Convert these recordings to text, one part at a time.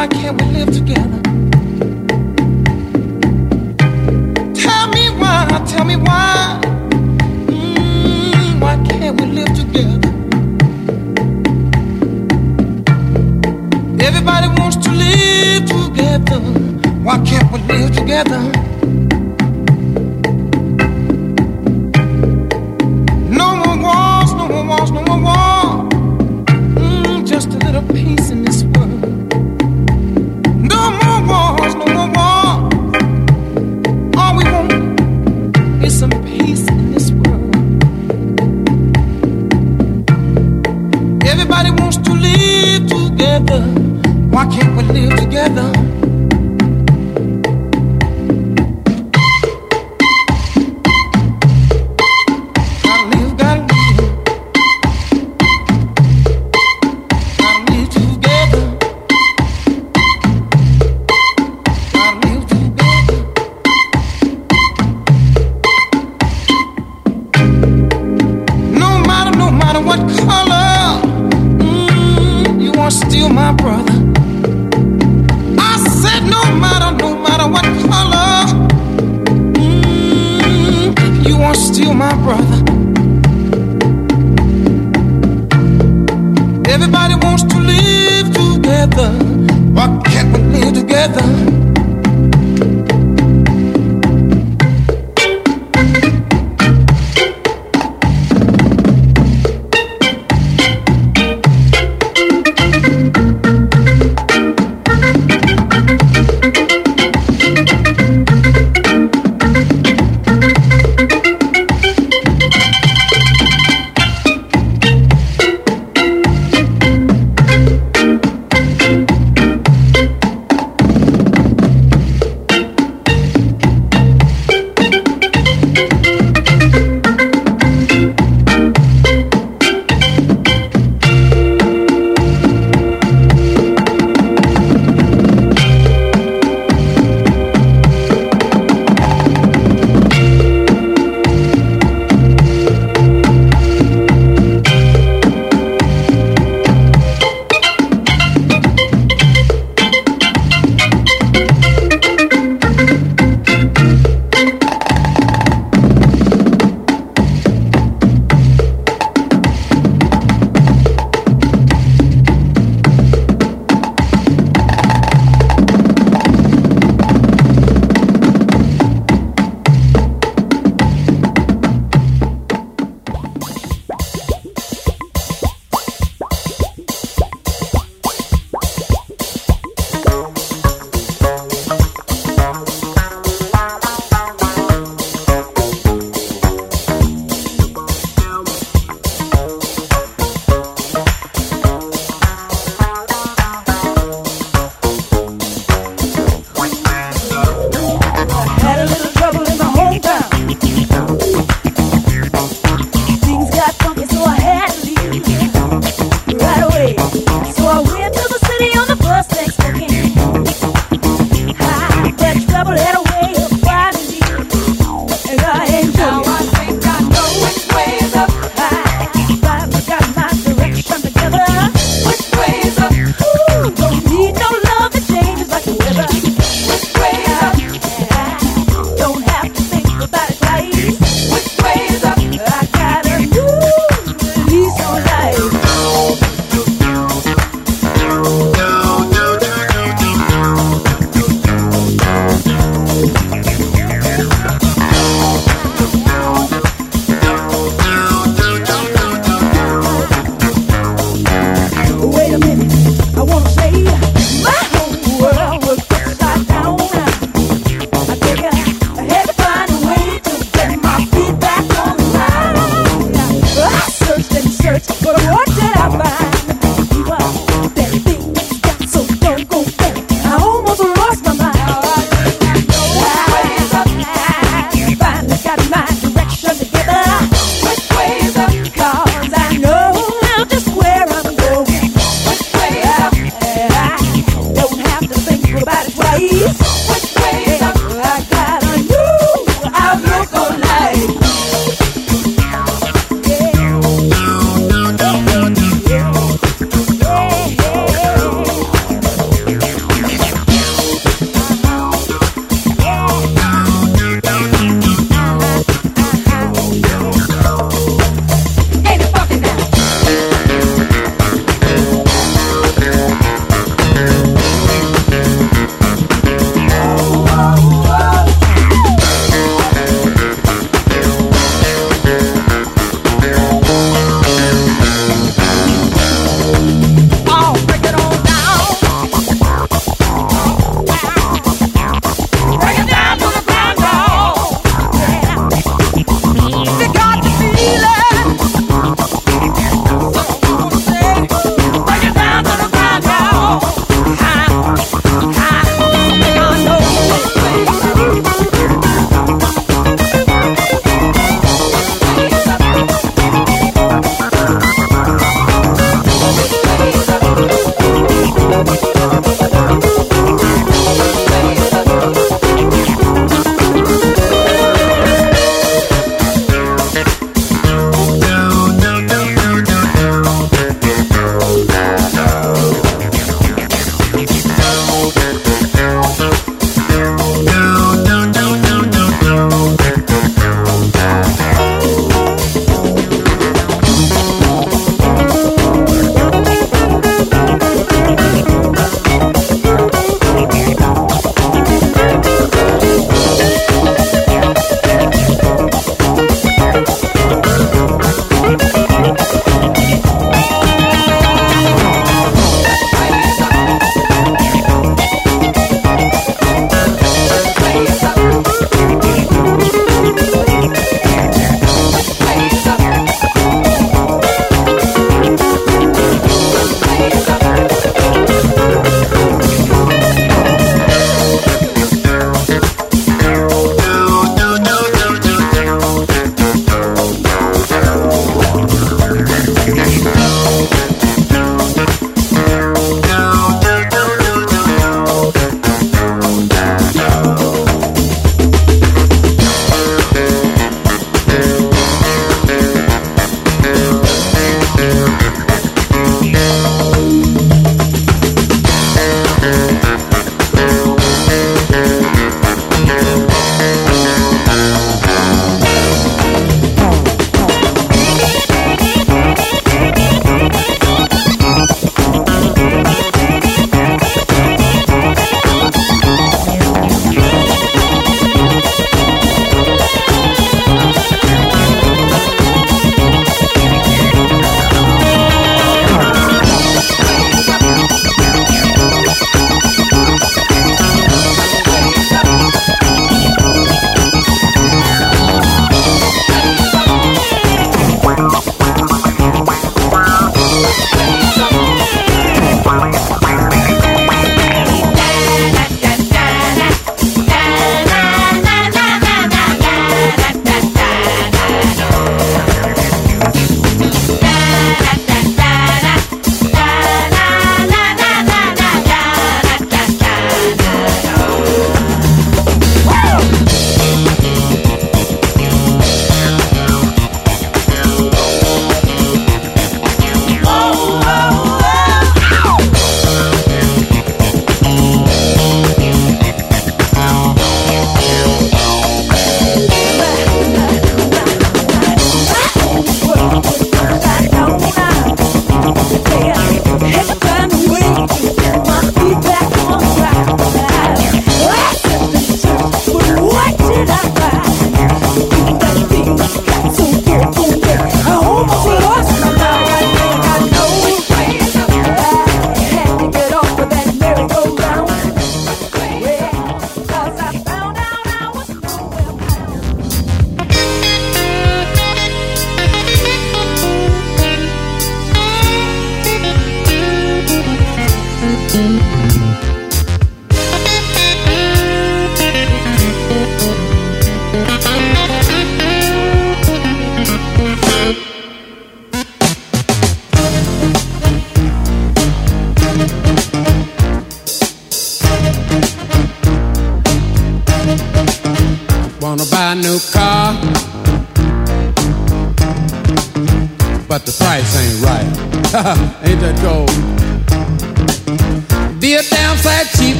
Why can't we live together? Tell me why, tell me why. Mm, why can't we live together? Everybody wants to live together. Why can't we live together?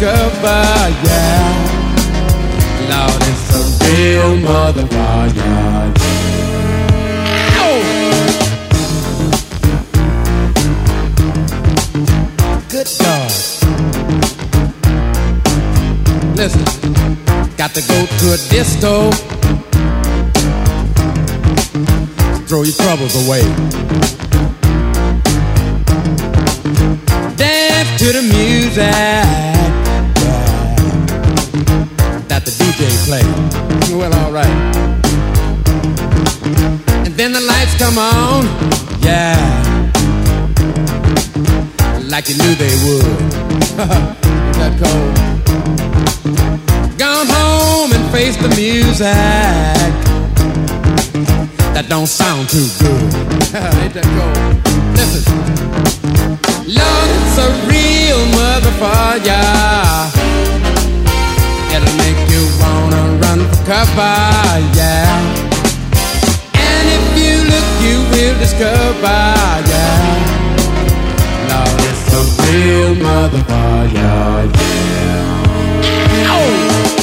Discover, yeah. Lord, it's a real oh, motherfucker, yeah. Good God. Listen, got to go to a disco. Throw your troubles away. Dance to the music plays. Well, alright. And then the lights come on, yeah, like you knew they would. That cold? Gone home and face the music that don't sound too good. Ain't that cold? Listen. It's a real motherfucker. It'll make cover, yeah. And if you look, you will discover, yeah. Lord, it's a real motherfucker, yeah. Oh!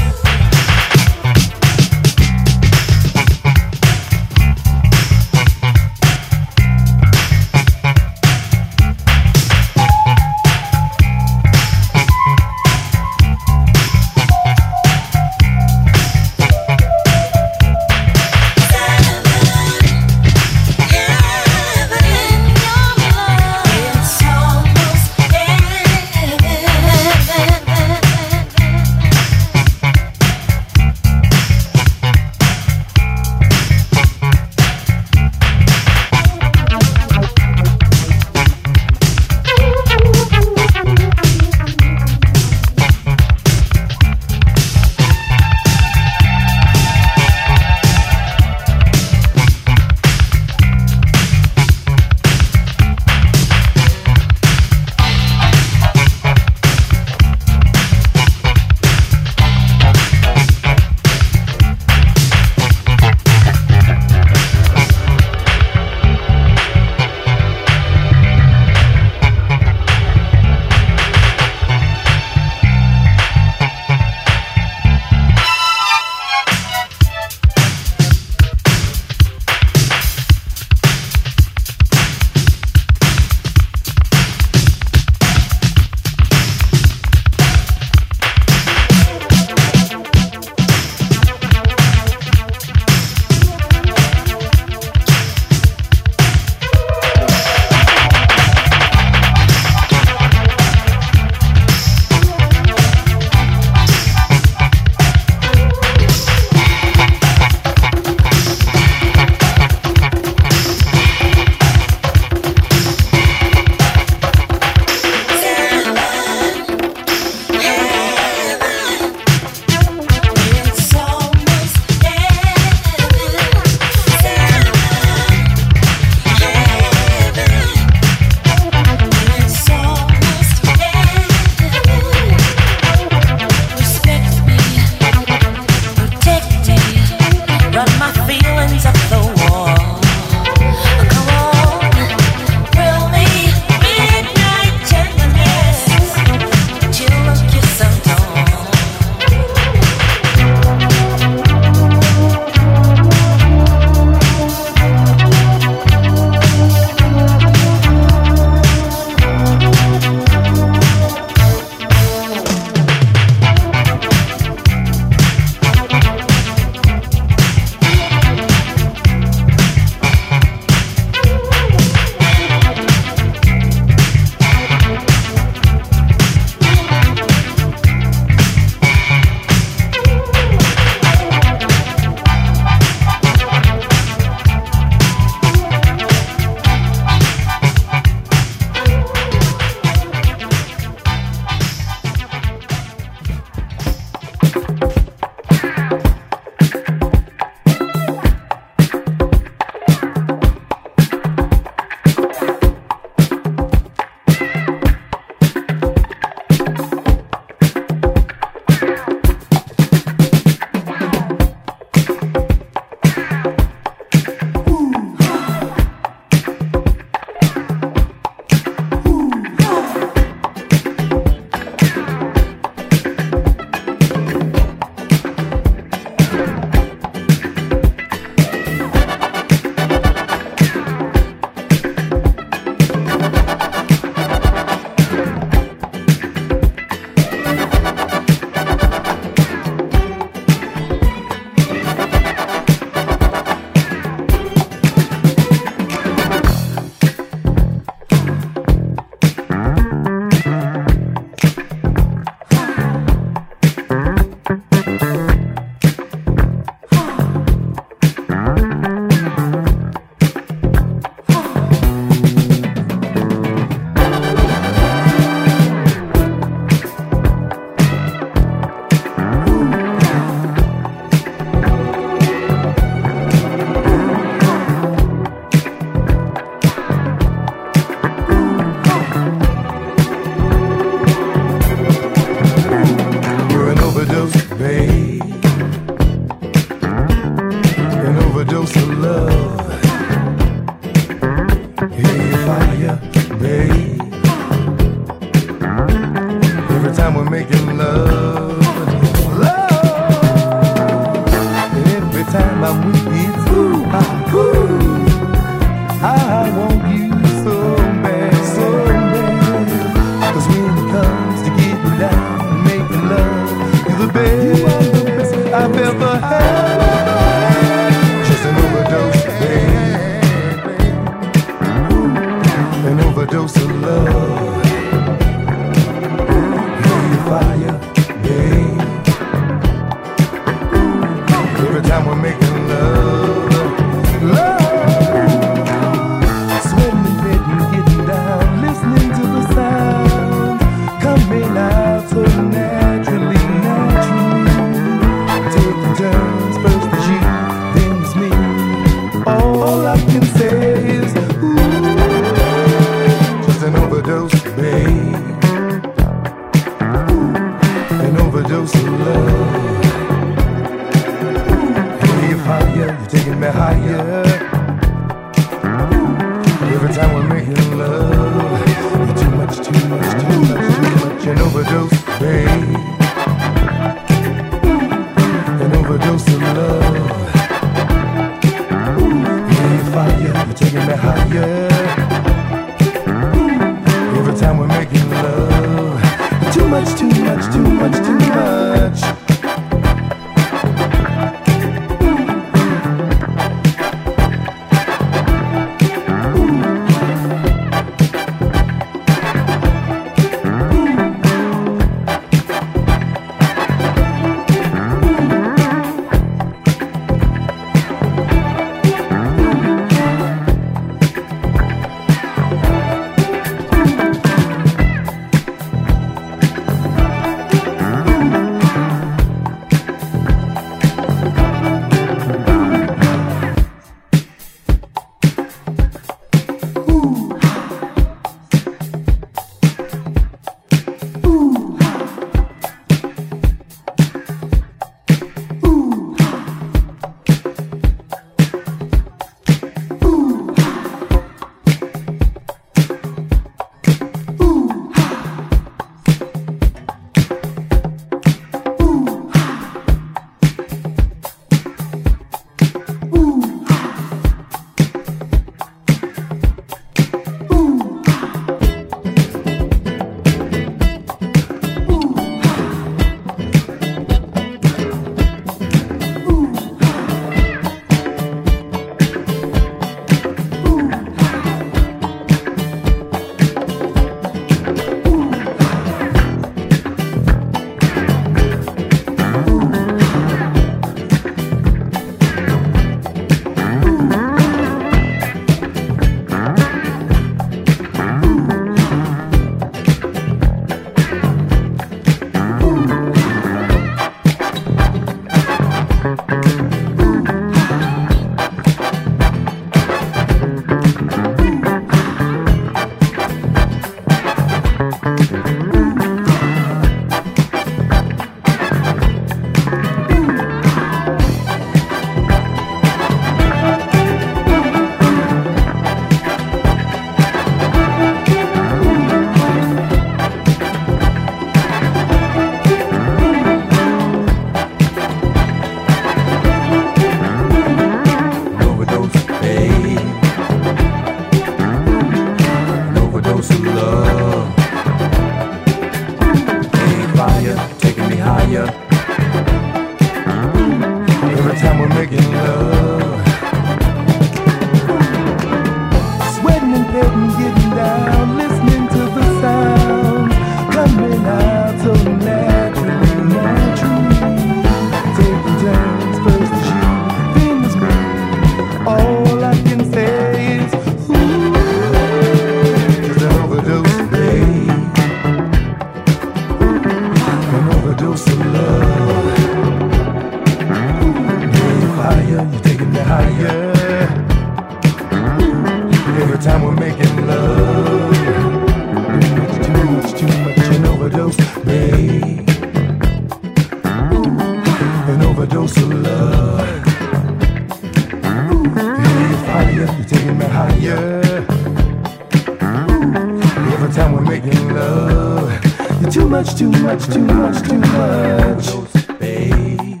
much, too much, too much. Babe.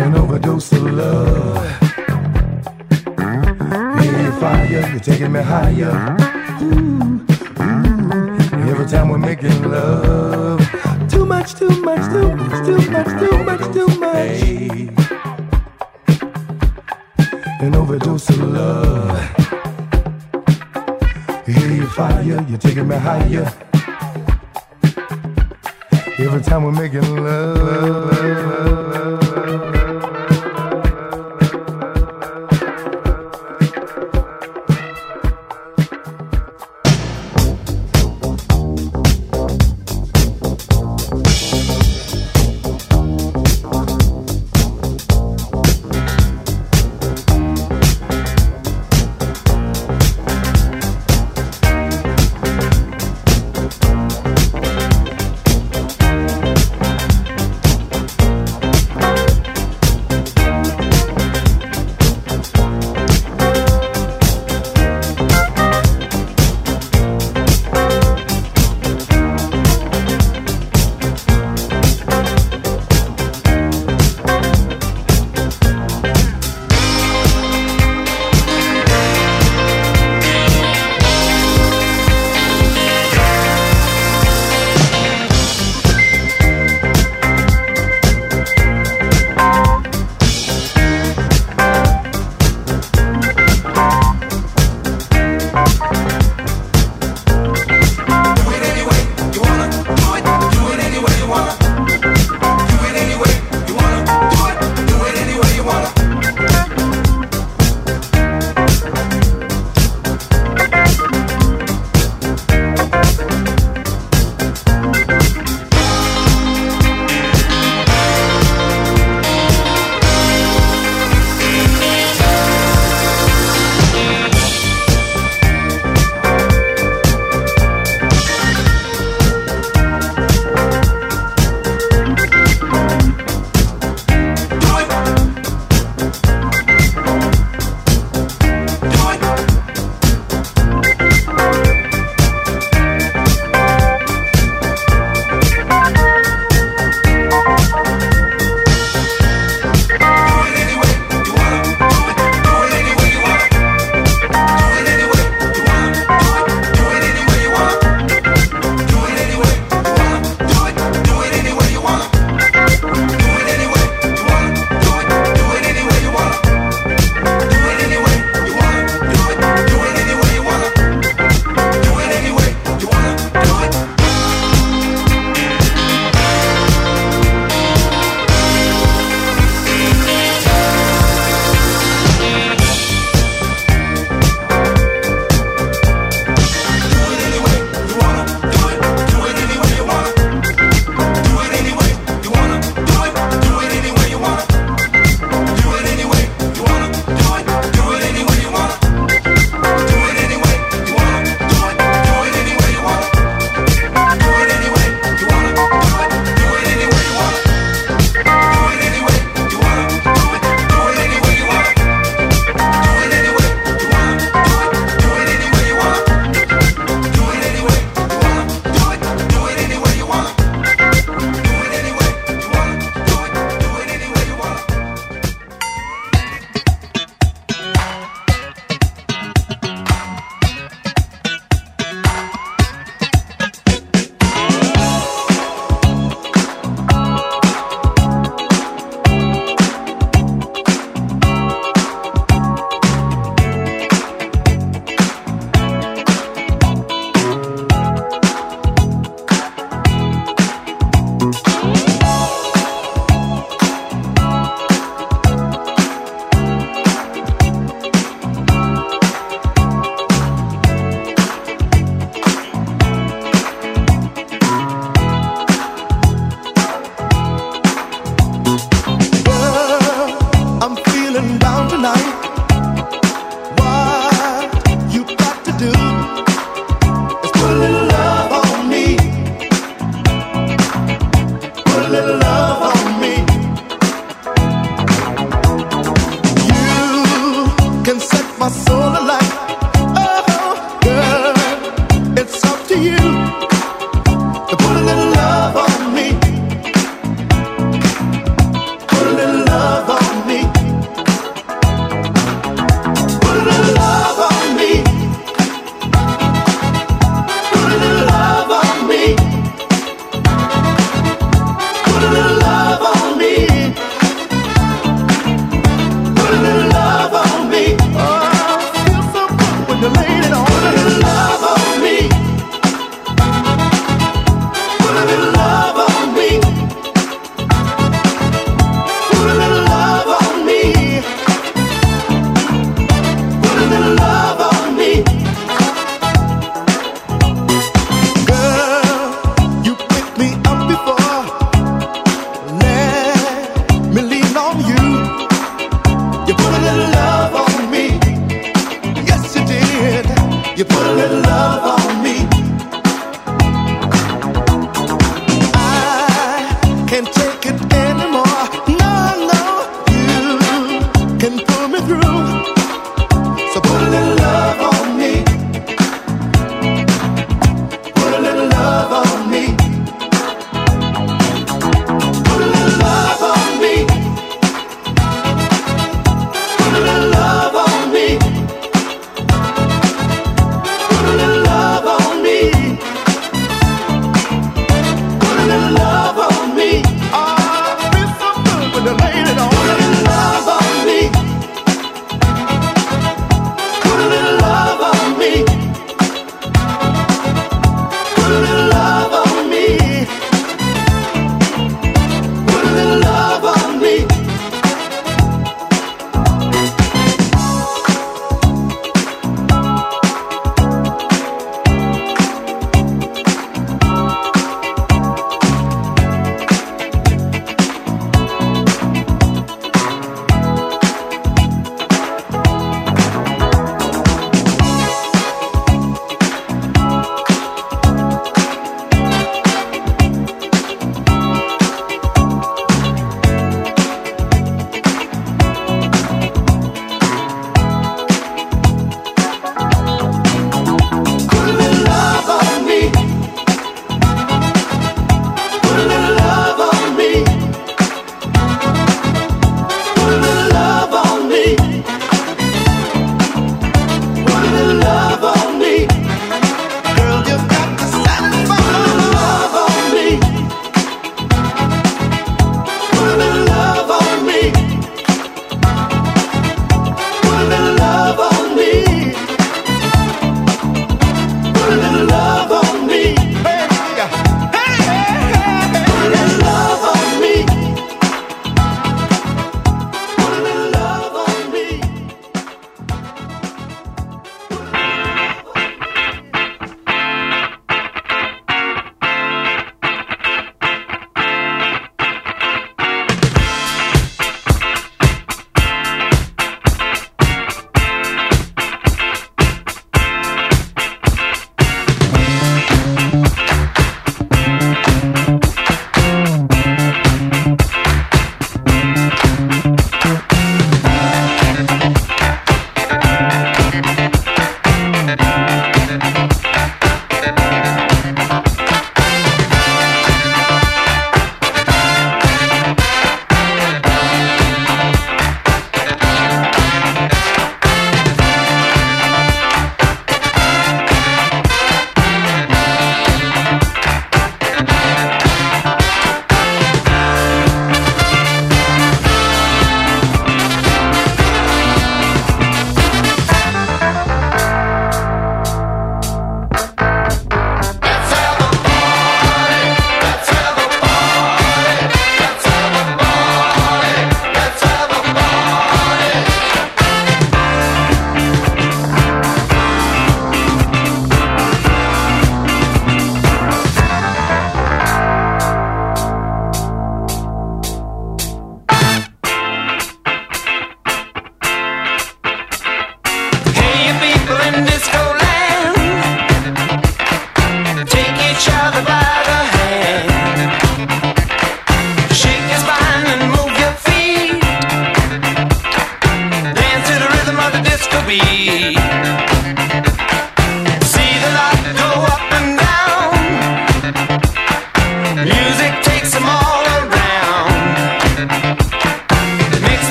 An overdose of love. You're fire, you're taking me higher. Mm-hmm. Every time we're making love. Too much, too much, too much, too much, too much, too much. An overdose of love. Hear you fire, you're taking me higher. Every time we're making love.